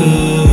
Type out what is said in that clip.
good.